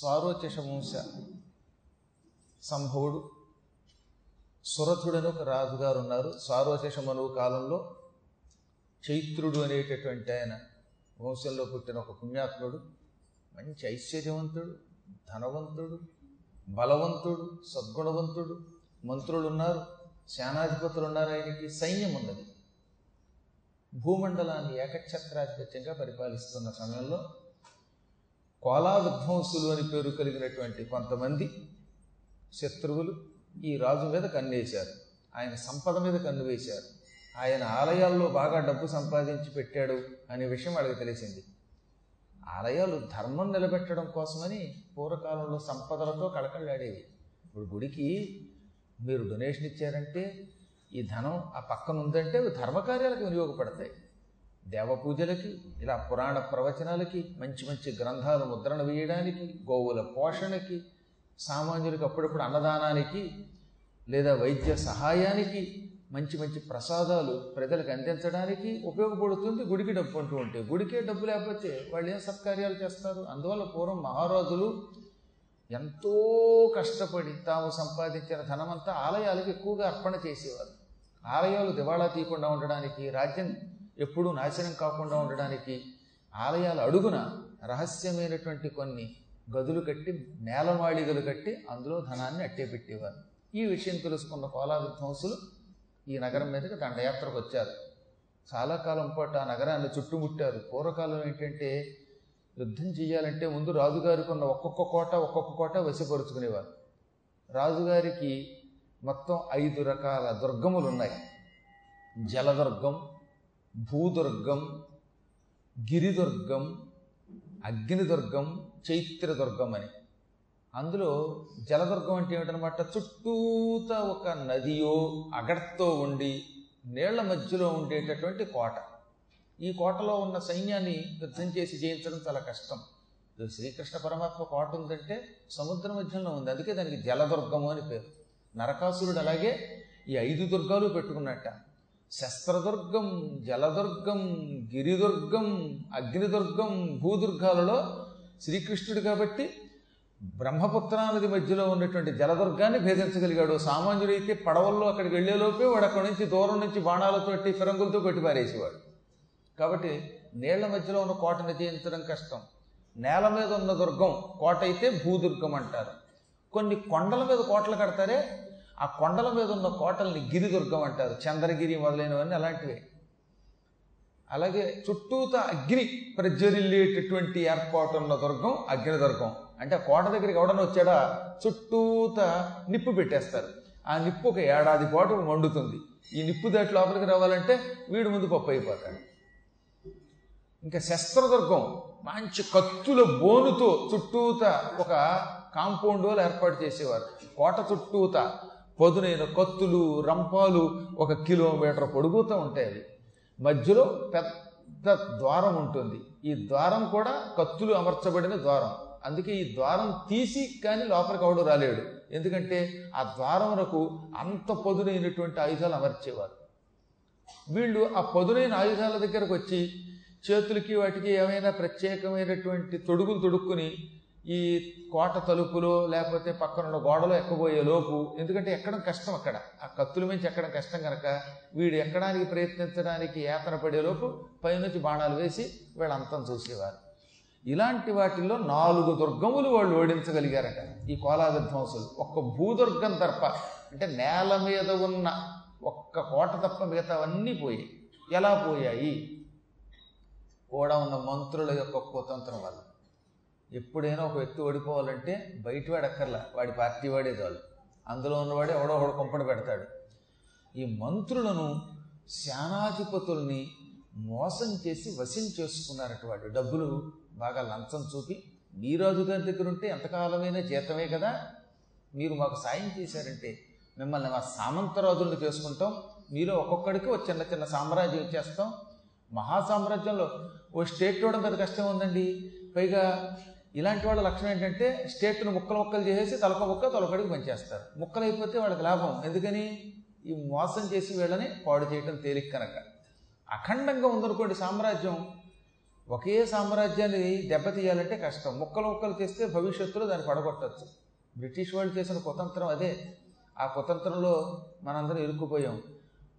స్వారోచషవంశ సంభవుడు. సురథుడని ఒక రాజుగారు ఉన్నారు. స్వారోచషమనువు కాలంలో చైత్రుడు అనేటటువంటి ఆయన వంశంలో పుట్టిన ఒక పుణ్యాత్ముడు. మంచి ఐశ్వర్యవంతుడు ధనవంతుడు బలవంతుడు సద్గుణవంతుడు మంత్రులు ఉన్నారు సేనాధిపతులు ఉన్నారు ఆయనకి. సైన్యం ఉన్నది. భూమండలాన్ని ఏకఛత్రాధిపత్యంగా పరిపాలిస్తున్న సమయంలో కోలా విధ్వంసులు అని పేరు కలిగినటువంటి కొంతమంది శత్రువులు ఈ రాజు మీద కన్నేశారు. ఆయన సంపద మీద కన్ను వేశారు. ఆయన ఆలయాల్లో బాగా డబ్బు సంపాదించి పెట్టాడు అనే విషయం వాళ్ళకి తెలిసింది. ఆలయాలు ధర్మం నిలబెట్టడం కోసమని పూర్వకాలంలో సంపదలతో కళకళలాడేవి. ఇప్పుడు గుడికి మీరు డొనేషన్ ఇచ్చారంటే ఈ ధనం ఆ పక్కన ఉందంటే ధర్మకార్యాలకు వినియోగపడతాయి. దేవ పూజలకి ఇలా పురాణ ప్రవచనాలకి మంచి మంచి గ్రంథాలు ముద్రణ వేయడానికి గోవుల పోషణకి సామాన్యులకు అప్పుడప్పుడు అన్నదానానికి లేదా వైద్య సహాయానికి మంచి మంచి ప్రసాదాలు ప్రజలకు అందించడానికి ఉపయోగపడుతుంది గుడికి డబ్బు అంటూ ఉంటే. గుడికే డబ్బు లేకపోతే వాళ్ళు ఏం సత్కార్యాలు చేస్తారు? అందువల్ల పూర్వం మహారాజులు ఎంతో కష్టపడి తాము సంపాదించిన ధనమంతా ఆలయాలకు ఎక్కువగా అర్పణ చేసేవారు. ఆలయాలు దివాళా తీయకుండా ఉండడానికి రాజ్యం ఎప్పుడూ నాశనం కాకుండా ఉండడానికి ఆలయాల అడుగున రహస్యమైనటువంటి కొన్ని గదులు కట్టి నేలమాళిగలు కట్టి అందులో ధనాన్ని అట్టే పెట్టేవారు. ఈ విషయం తెలుసుకున్న కోలా విధ్వంసులు ఈ నగరం మీదకి దండయాత్రకు వచ్చారు. చాలా కాలం పాటు ఆ నగరాన్ని చుట్టుముట్టారు. పూర్వకాలం ఏంటంటే యుద్ధం చేయాలంటే ముందు రాజుగారికి ఉన్న ఒక్కొక్క కోట ఒక్కొక్క కోట వశపరుచుకునేవారు. రాజుగారికి మొత్తం ఐదు రకాల దుర్గములు ఉన్నాయి జలదుర్గం భూదుర్గం గిరిదుర్గం అగ్నిదుర్గం చైత్రదుర్గం అని. అందులో జలదుర్గం అంటే ఏమిటనమాట చుట్టూత ఒక నదియో అగడ్తో ఉండి నీళ్ళ మధ్యలో ఉండేటటువంటి కోట. ఈ కోటలో ఉన్న సైన్యాన్ని యుద్ధం చేసి జయించడం చాలా కష్టం. శ్రీకృష్ణ పరమాత్మ కోట ఉందంటే సముద్ర మధ్యంలో ఉంది. అందుకే దానికి జలదుర్గము అని పేరు. నరకాసురుడు అలాగే ఈ ఐదు దుర్గాలు పెట్టుకున్నట్ట. శస్త్రదుర్గం జలదుర్గం గిరిదుర్గం అగ్నిదుర్గం భూదుర్గాలలో శ్రీకృష్ణుడు కాబట్టి బ్రహ్మపుత్రా నది మధ్యలో ఉన్నటువంటి జలదుర్గాన్ని భేదించగలిగాడు. సామాన్యుడైతే పడవల్లో అక్కడికి వెళ్ళేలోపే వాడు అక్కడి నుంచి దూరం నుంచి బాణాలతోటి ఫిరంగులతో కొట్టి పారేసేవాడు కాబట్టి నీళ్ళ మధ్యలో ఉన్న కోటను జయించడం కష్టం. నేల మీద ఉన్న దుర్గం కోట అయితే భూదుర్గం అంటారు. కొన్ని కొండల మీద కోటలు కడతారే ఆ కొండల మీద ఉన్న కోటల్ని గిరిదుర్గం అంటారు. చంద్రగిరి మొదలైనవన్నీ అలాంటివే. అలాగే చుట్టూత అగ్ని ప్రజ్వరిల్లేటటువంటి ఏర్పాటు ఉన్న దుర్గం అగ్ని దుర్గం అంటే కోట దగ్గరికి ఎవడన్నా వచ్చాడా? చుట్టూత నిప్పు పెట్టేస్తారు. ఆ నిప్పు ఒక ఏడాది పాటు మండుతుంది. ఈ నిప్పు దాటి లోపలికి రావాలంటే వీడు ముందు పప్పు అయిపోతాడు. ఇంకా శస్త్రదుర్గం మంచి కత్తుల బోనుతో చుట్టూత ఒక కాంపౌండ్ వాళ్ళు ఏర్పాటు చేసేవారు. కోట చుట్టూత పదునైన కత్తులు రంపాలు ఒక కిలోమీటర్ పొడుగుతూ ఉంటాయి అవి. మధ్యలో పెద్ద ద్వారం ఉంటుంది. ఈ ద్వారం కూడా కత్తులు అమర్చబడిన ద్వారం. అందుకే ఈ ద్వారం తీసి కానీ లోపలికి అవడు రాలేడు. ఎందుకంటే ఆ ద్వారమునకు అంత పదునైనటువంటి ఆయుధాలు అమర్చేవారు. వీళ్ళు ఆ పదునైన ఆయుధాల దగ్గరకు వచ్చి చేతులకి వాటికి ఏమైనా ప్రత్యేకమైనటువంటి తొడుగులు తొడుక్కుని ఈ కోట తలుపులో లేకపోతే పక్కనున్న గోడలో ఎక్కబోయే లోపు ఎందుకంటే ఎక్కడం కష్టం అక్కడ. ఆ కత్తుల మించి ఎక్కడం కష్టం కనుక వీడు ఎక్కడానికి ప్రయత్నించడానికి యాతన పడేలోపు పైనుంచి బాణాలు వేసి వీళ్ళు అంతం చూసేవారు. ఇలాంటి వాటిల్లో నాలుగు దుర్గములు వాళ్ళు ఓడించగలిగారట ఈ కోలా విధ్వంసులు ఒక్క భూదుర్గం తప్ప అంటే నేల మీద ఉన్న ఒక్క కోట తప్ప మిగతావన్నీ పోయాయి. ఎలా పోయాయి? కూడా ఉన్న మంత్రుల యొక్క కుతంత్రం వల్ల. ఎప్పుడైనా ఒక వ్యక్తి ఓడిపోవాలంటే బయటవాడు అక్కర్లా. వాడి పార్టీ వాడే చాలు. అందులో ఉన్నవాడే ఎవడో ఒకడు కొంపడి పెడతాడు. ఈ మంత్రులను సేనాధిపతుల్ని మోసం చేసి వశం చేసుకున్నారట వాడు. డబ్బులు బాగా లంచం చూపి మీ రాజుగారి దగ్గర ఉంటే ఎంతకాలమైనా జీతమే కదా. మీరు మాకు సాయం చేశారంటే మిమ్మల్ని మా సామంతరాజులను చేసుకుంటాం. మీలో ఒక్కొక్కడికి ఒక చిన్న చిన్న సామ్రాజ్యం ఇచ్చేస్తాం మహాసామ్రాజ్యంలో ఓ స్టేట్ చూడడం పెద్ద కష్టం ఉందండి. పైగా ఇలాంటి వాళ్ళ లక్షణం ఏంటంటే స్టేట్ను ముక్కలు ముక్కలు చేసేసి తలక ముక్క తొలకడికి పనిచేస్తారు ముక్కలు అయిపోతే వాళ్ళకి లాభం. ఎందుకని? ఈ మోసం చేసి వీళ్ళని పాడు చేయటం తేలిక కనుక. అఖండంగా ఉందనుకోండి సామ్రాజ్యం. ఒకే సామ్రాజ్యాన్ని దెబ్బతీయాలంటే కష్టం. ముక్కలు ముక్కలు చేస్తే భవిష్యత్తులో దాన్ని పడగొట్టచ్చు. బ్రిటిష్ వాళ్ళు చేసిన కుతంత్రం అదే. ఆ కుతంత్రంలో మనందరం ఇరుక్కుపోయాం.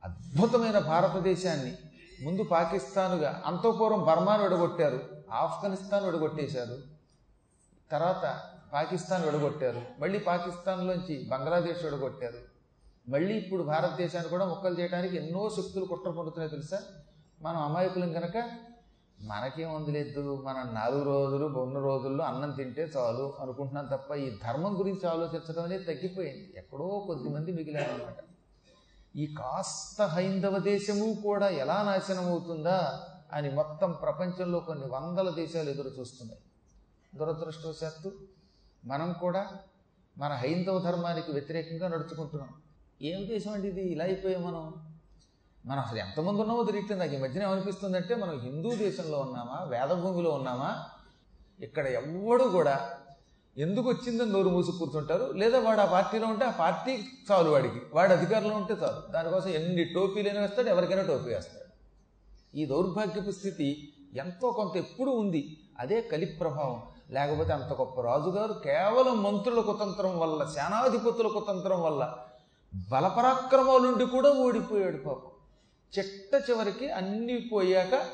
అద్భుతమైన భారతదేశాన్ని. ముందు పాకిస్తానుగా అంతఃపూర్వం బర్మాను విడగొట్టారు. ఆఫ్ఘనిస్తాన్ విడగొట్టేశారు. తర్వాత పాకిస్తాన్ విడగొట్టారు. మళ్ళీ పాకిస్తాన్లోంచి బంగ్లాదేశ్ విడగొట్టారు. మళ్ళీ ఇప్పుడు భారతదేశాన్ని కూడా ముక్కలు చేయడానికి ఎన్నో శక్తులు కుట్ర పొందుతున్నాయి తెలుసా? మనం అమాయకులం కనుక మనకేం లేదు మనం నాలుగు రోజులు ఉన్న రోజుల్లో అన్నం తింటే చాలు అనుకుంటున్నాం తప్ప ఈ ధర్మం గురించి ఆలోచించడం అనేది తగ్గిపోయింది. ఎక్కడో కొద్దిమంది మిగిలారనమాట ఈ కాస్త హైందవ దేశము కూడా ఎలా నాశనం అవుతుందా అని మొత్తం ప్రపంచంలో కొన్ని వందల దేశాలు ఎదురు చూస్తున్నాయి దురదృష్టవశాత్తు మనం కూడా మన హైందవ ధర్మానికి వ్యతిరేకంగా నడుచుకుంటున్నాం. ఏం దేశం అండి ఇది? ఇలా అయిపోయాం మనం. మనం అసలు ఎంతమంది ఉన్నామో తెలియట్లేదు. నాకు ఈ మధ్యన ఏమనిపిస్తుందంటే మనం హిందూ దేశంలో ఉన్నామా? వేదభూమిలో ఉన్నామా? ఇక్కడ ఎవ్వడు కూడా ఎందుకు వచ్చిందని నోరు మూసి కూర్చుంటారు? లేదా వాడు ఆ పార్టీలో ఉంటే ఆ పార్టీ చాలు వాడికి. వాడు అధికారంలో ఉంటే చాలు. దానికోసం ఎన్ని టోపీలైనా వేస్తాడు ఎవరికైనా టోపీ వేస్తాడు. ఈ దౌర్భాగ్యపు స్థితి ఎంతో కొంత ఎప్పుడు ఉంది. అదే కలి ప్రభావం లేకపోతే అంత గొప్ప రాజుగారు కేవలం మంత్రుల కుతంత్రం వల్ల సేనాధిపతుల కుతంత్రం వల్ల బలపరాక్రమాలుండి కూడా ఓడిపోయాడు పాపం. చిట్ట చివరికి అన్నీ పోయాక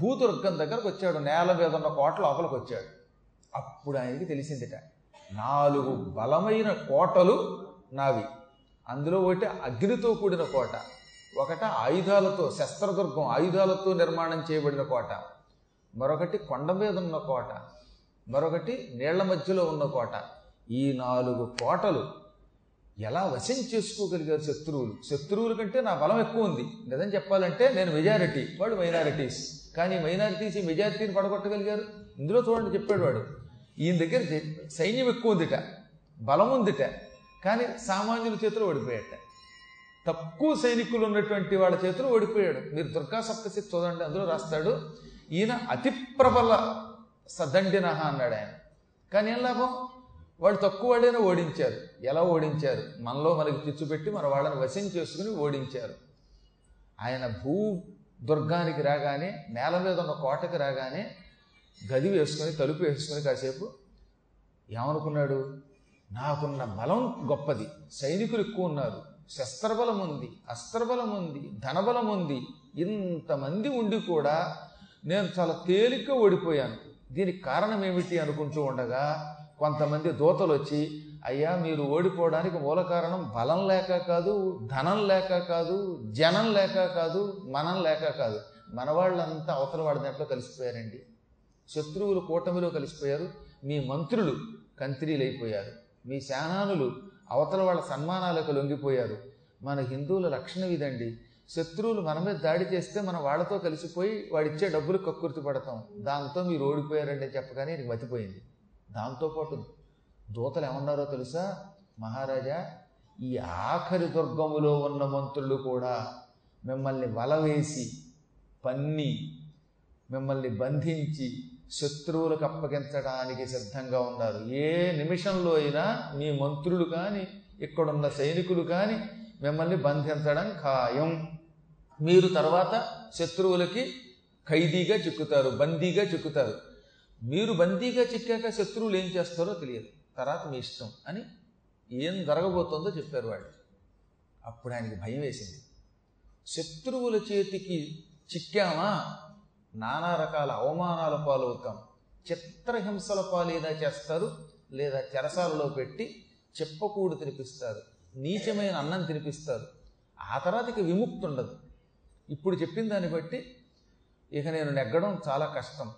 భూదుర్గం దగ్గరకు వచ్చాడు. నేల మీద ఉన్న కోట లోపలికి వచ్చాడు. అప్పుడు ఆయనకి తెలిసిందిట నాలుగు బలమైన కోటలు నావి. అందులో ఒకటి అగ్నితో కూడిన కోట ఒకట ఆయుధాలతో శస్త్రదుర్గం ఆయుధాలతో నిర్మాణం చేయబడిన కోట మరొకటి కొండ మీద ఉన్న కోట. మరొకటి నీళ్ళ మధ్యలో ఉన్న కోట. ఈ నాలుగు కోటలు ఎలా వశం చేసుకోగలిగారు శత్రువులు? శత్రువుల కంటే నా బలం ఎక్కువ ఉంది. నిజం చెప్పాలంటే నేను మెజారిటీ వాడు మైనారిటీస్ కానీ మైనారిటీస్ ఈ మెజారిటీని పడగొట్టగలిగారు? ఇందులో చూడండి చెప్పాడు వాడు. ఈయన దగ్గర సైన్యం ఎక్కువ ఉందిట బలం ఉందిట కానీ సామాన్యుల చేతులు ఓడిపోయాట. తక్కువ సైనికులు ఉన్నటువంటి వాళ్ళ చేతులు ఓడిపోయాడు. మీరు దుర్గా సప్తశక్తి చూడండి అందులో రాస్తాడు ఈయన అతి ప్రబల సదండినహ అన్నాడు ఆయన. కానీ ఏం లాభం? వాళ్ళు తక్కువ వాళ్ళైనా ఓడించారు. ఎలా ఓడించారు? మనలో మనకి తెచ్చిపెట్టి మన వాళ్ళని వశం చేసుకుని ఓడించారు. ఆయన భూ దుర్గానికి రాగానే నేల మీద ఉన్న కోటకి రాగానే గది వేసుకొని తలుపు వేసుకొని కాసేపు ఏమనుకున్నాడు? నాకున్న బలం గొప్పది. సైనికులు ఎక్కువ ఉన్నారు. శస్త్రబలం ఉంది అస్త్రబలం ఉంది ధనబలం ఉంది. ఇంతమంది ఉండి కూడా నేను చాలా తేలిగ్గా ఓడిపోయాను. దీనికి కారణం ఏమిటి అనుకుంటూ ఉండగా కొంతమంది దూతలు వచ్చి అయ్యా మీరు ఓడిపోవడానికి మూల కారణం బలం లేక కాదు ధనం లేక కాదు జనం లేక కాదు మనం లేక కాదు. మన వాళ్ళంతా అవతల వాడి దాంట్లో కలిసిపోయారండి. శత్రువులు కూటమిలో కలిసిపోయారు. మీ మంత్రులు కంత్రీలైపోయారు. మీ శానానులు అవతల వాళ్ళ సన్మానాలకు లొంగిపోయారు. మన హిందువుల లక్షణం ఇదండి. శత్రువులు మన మీద దాడి చేస్తే మనం వాళ్ళతో కలిసిపోయి వాడిచ్చే డబ్బులు కక్కుర్తి పడతాం. దాంతో మీరు ఓడిపోయారండి అని చెప్పగానే నీకు మతిపోయింది. దాంతోపాటు దూతలు ఏమన్నారో తెలుసా? మహారాజా ఈ ఆఖరి దుర్గములో ఉన్న మంత్రులు కూడా మిమ్మల్ని వలవేసి పన్ని మిమ్మల్ని బంధించి శత్రువులకు అప్పగించడానికి సిద్ధంగా ఉన్నారు. ఏ నిమిషంలో అయినా మీ మంత్రులు కానీ ఇక్కడున్న సైనికులు కానీ మిమ్మల్ని బంధించడం ఖాయం. మీరు తర్వాత శత్రువులకి ఖైదీగా చిక్కుతారు బందీగా చిక్కుతారు. మీరు బందీగా చిక్కాక శత్రువులు ఏం చేస్తారో తెలియదు. తర్వాత మీ ఇష్టం అని ఏం జరగబోతుందో చెప్పారు వాళ్ళు. అప్పుడు ఆయనకి భయం వేసింది. శత్రువుల చేతికి చిక్కామా? నానా రకాల అవమానాల పాలవుతాం. చిత్రహింసల పాలేదా చేస్తారు? లేదా చెరసాలలో పెట్టి చెప్పకూడు తినిపిస్తారు. నీచమైన అన్నం తినిపిస్తారు. ఆ తర్వాత ఇక విముక్తి ఉండదు. ఇప్పుడు చెప్పిన దాన్ని బట్టి ఇక నేను నెగ్గడం చాలా కష్టం.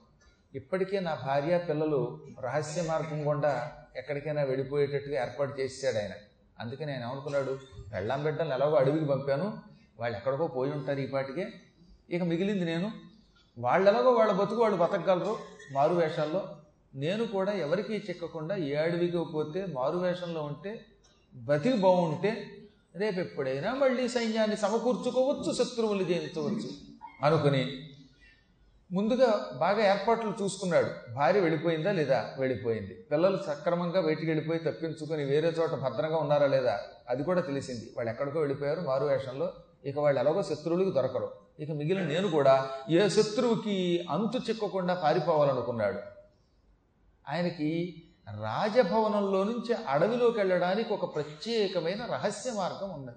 ఇప్పటికే నా భార్య పిల్లలు రహస్య మార్గం గుండా ఎక్కడికైనా వెళ్ళిపోయేటట్టుగా ఏర్పాటు చేసాడు ఆయన. అందుకే నేను ఏమనుకున్నాడు పెళ్ళాం బిడ్డలు ఎలాగో అడవికి పంపాను వాళ్ళు ఎక్కడికో పోయి ఉంటారు ఈ పాటికే. ఇక మిగిలింది నేను. వాళ్ళు ఎలాగో వాళ్ళ బతుకు వాళ్ళు బతకగలరు మారు వేషాల్లో నేను కూడా ఎవరికీ చిక్కకుండా ఏ అడవికి పోతే మారు వేషంలో ఉంటే బతికి బాగుంటే రేపు ఎప్పుడైనా మళ్ళీ సైన్యాన్ని సమకూర్చుకోవచ్చు శత్రువులు జయించవచ్చు. అనుకుని ముందుగా బాగా ఏర్పాట్లు చూసుకున్నాడు. భార్య వెళ్ళిపోయిందా లేదా? వెళ్ళిపోయింది. పిల్లలు సక్రమంగా బయటికి వెళ్ళిపోయి తప్పించుకొని వేరే చోట భద్రంగా ఉన్నారా లేదా? అది కూడా తెలిసింది. వాళ్ళు ఎక్కడికో వెళ్ళిపోయారు మారు వేషంలో. ఇక వాళ్ళు ఎలాగో శత్రువులకు దొరకరు. ఇక మిగిలిన నేను కూడా ఏ శత్రువుకి అంతు చిక్కకుండా పారిపోవాలనుకున్నాడు. ఆయనకి రాజభవనంలో నుంచి అడవిలోకి వెళ్ళడానికి ఒక ప్రత్యేకమైన రహస్య మార్గం ఉన్నది.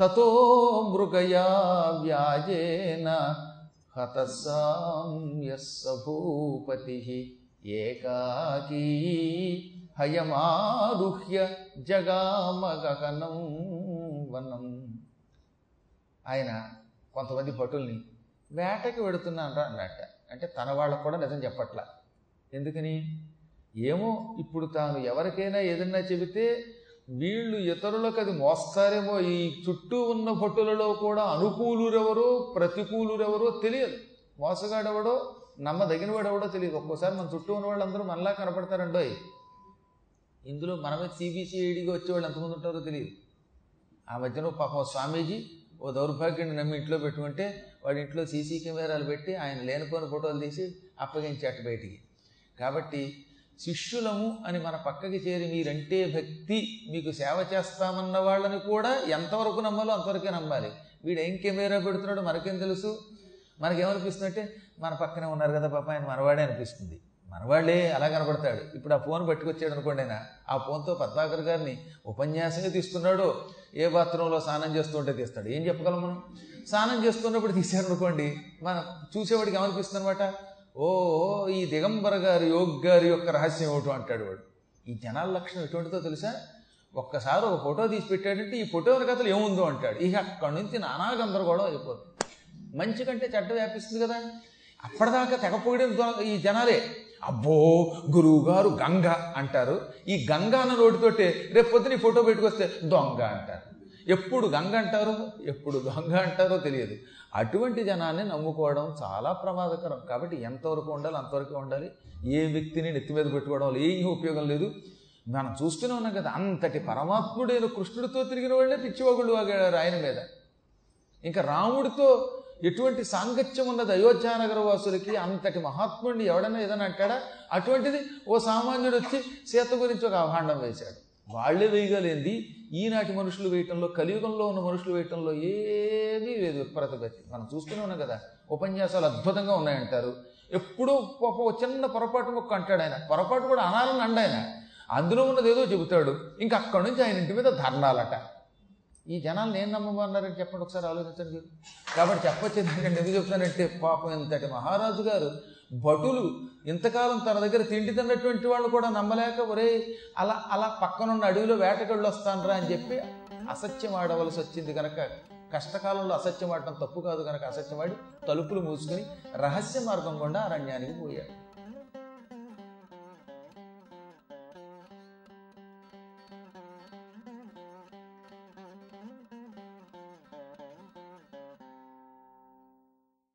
తతో మృగయా వ్యాజేన హతసాంయసభూపతి ఏకాకీ హయమారుహ్య జగామగహనం వనం. ఆయన కొంతమంది భటుల్ని వేటకి వెడుతున్నానరా అన్నట్ట అంటే తన వాళ్ళకు కూడా నిజం చెప్పట్లా. ఎందుకని? ఏమో ఇప్పుడు తాను ఎవరికైనా ఏదన్నా చెబితే వీళ్ళు ఇతరులకు అది మోస్తారేమో ఈ చుట్టూ ఉన్న భట్టులలో కూడా అనుకూలురెవరో ప్రతికూలురెవరో తెలియదు. మోసగాడెవడో నమ్మదగినవాడెవడో తెలియదు. ఒక్కోసారి మన చుట్టూ ఉన్న వాళ్ళందరూ మనలా కనపడతారండో ఇందులో మనమే సిబిసిఐడిగా వచ్చేవాళ్ళు ఎంతమంది ఉంటారో తెలియదు. ఆ మధ్యన పాపం స్వామీజీ ఓ దౌర్భాగ్యాన్ని నమ్మి ఇంట్లో పెట్టుకుంటే వాడి ఇంట్లో సీసీ కెమెరాలు పెట్టి ఆయన లేనిపోని ఫోటోలు తీసి అప్పగించేట బయటికి. కాబట్టి శిష్యులము అని మన పక్కకి చేరి మీరంటే భక్తి మీకు సేవ చేస్తామన్న వాళ్ళని కూడా ఎంతవరకు నమ్మాలో అంతవరకే నమ్మాలి. వీడు ఏం కెమెరా పెడుతున్నాడో మనకేం తెలుసు? మనకేమనిపిస్తుందంటే మన పక్కనే ఉన్నారు కదా పాప ఆయన మనవాడే అనిపిస్తుంది. మనవాడే అలా కనపడతాడు ఇప్పుడు ఆ ఫోన్ పట్టుకొచ్చాడు అనుకోండి ఆయన. ఆ ఫోన్తో పద్మాకర్ గారిని ఉపన్యాసంగా తీస్తున్నాడో. ఏ బాత్రూంలో స్నానం చేస్తుంటే తీస్తాడు. ఏం చెప్పగలం మనం? స్నానం చేస్తున్నప్పుడు తీశారు అనుకోండి మన చూసేవాడికి ఏమనిపిస్తుంది అనమాట ఓ ఈ దిగంబర గారి యోగ్ గారి యొక్క రహస్యం ఏమిటో అంటాడు వాడు. ఈ జనాల లక్షణం ఎటువంటిదో తెలుసా? ఒక్కసారి ఒక ఫోటో తీసి పెట్టాడంటే ఈ ఫోటో కథలు ఏముందో అంటాడు. ఇక అక్కడి నుంచి నానా గందరగోళం అయిపోతుంది. మంచి కంటే చెడ్డ వ్యాపిస్తుంది కదా. అప్పటిదాకా తెగపోయడం ఈ జనాలే అబ్బో గురువు గారు గంగ అంటారు. ఈ గంగ అన్న నోటితోటే రేపు పొద్దున ఈ ఫోటో పెట్టుకొస్తే దొంగ అంటారు. ఎప్పుడు గంగ అంటారో ఎప్పుడు గంగ అంటారో తెలియదు. అటువంటి జనాన్ని నమ్ముకోవడం చాలా ప్రమాదకరం. కాబట్టి ఎంతవరకు ఉండాలి అంతవరకు ఉండాలి. ఏ వ్యక్తిని నెత్తి మీద పెట్టుకోవడం వల్ల ఏమీ ఉపయోగం లేదు. మనం చూస్తూనే ఉన్నాం కదా అంతటి పరమాత్ముడైన కృష్ణుడితో తిరిగిన వాళ్ళే పిచ్చివాగుళ్ళు వాగాడారు ఆయన మీద. ఇంకా రాముడితో ఎటువంటి సాంగత్యం ఉన్నది అయోధ్యానగర వాసులకి అంతటి మహాత్ముడిని ఎవడన్నా ఏదైనా అంటాడా? అటువంటిది ఓ సామాన్యుడు వచ్చి సీత గురించి ఒక అభాండం వేశాడు. వాళ్ళే వేయగలేంది. ఈనాటి మనుషులు వేయటంలో కలియుగంలో ఉన్న మనుషులు వేయటంలో ఏమీ లేదు విప్రతగతి మనం చూస్తూనే ఉన్నాం కదా ఉపన్యాసాలు అద్భుతంగా ఉన్నాయంటారు. ఎప్పుడూ చిన్న పొరపాటు ఒక్క అంటాడు ఆయన. పొరపాటు కూడా అనాలని అండ ఆయన. అందులో ఉన్నది ఏదో చెబుతాడు. ఇంకా అక్కడి నుంచి ఆయన ఇంటి మీద ధర్నాలట. ఈ జనాలు ఏం నమ్మమన్నారని చెప్పండి ఒకసారి ఆలోచించండి. కాబట్టి చెప్పొచ్చేది ఎందుకు చెప్తానంటే పాపం ఇంతటి మహారాజు గారు భటులు ఇంతకాలం తన దగ్గర తిండి తిన్నటువంటి వాళ్ళు కూడా నమ్మలేక ఒరే అలా అలా పక్కనున్న అడవిలో వేటకెళ్ళి వస్తానరా అని చెప్పి అసత్యం ఆడవలసి వచ్చింది కనుక కష్టకాలంలో అసత్యం ఆడటం తప్పు కాదు కనుక అసత్యం ఆడి తలుపులు మూసుకుని రహస్య మార్గం గుండా అరణ్యానికి పోయాడు.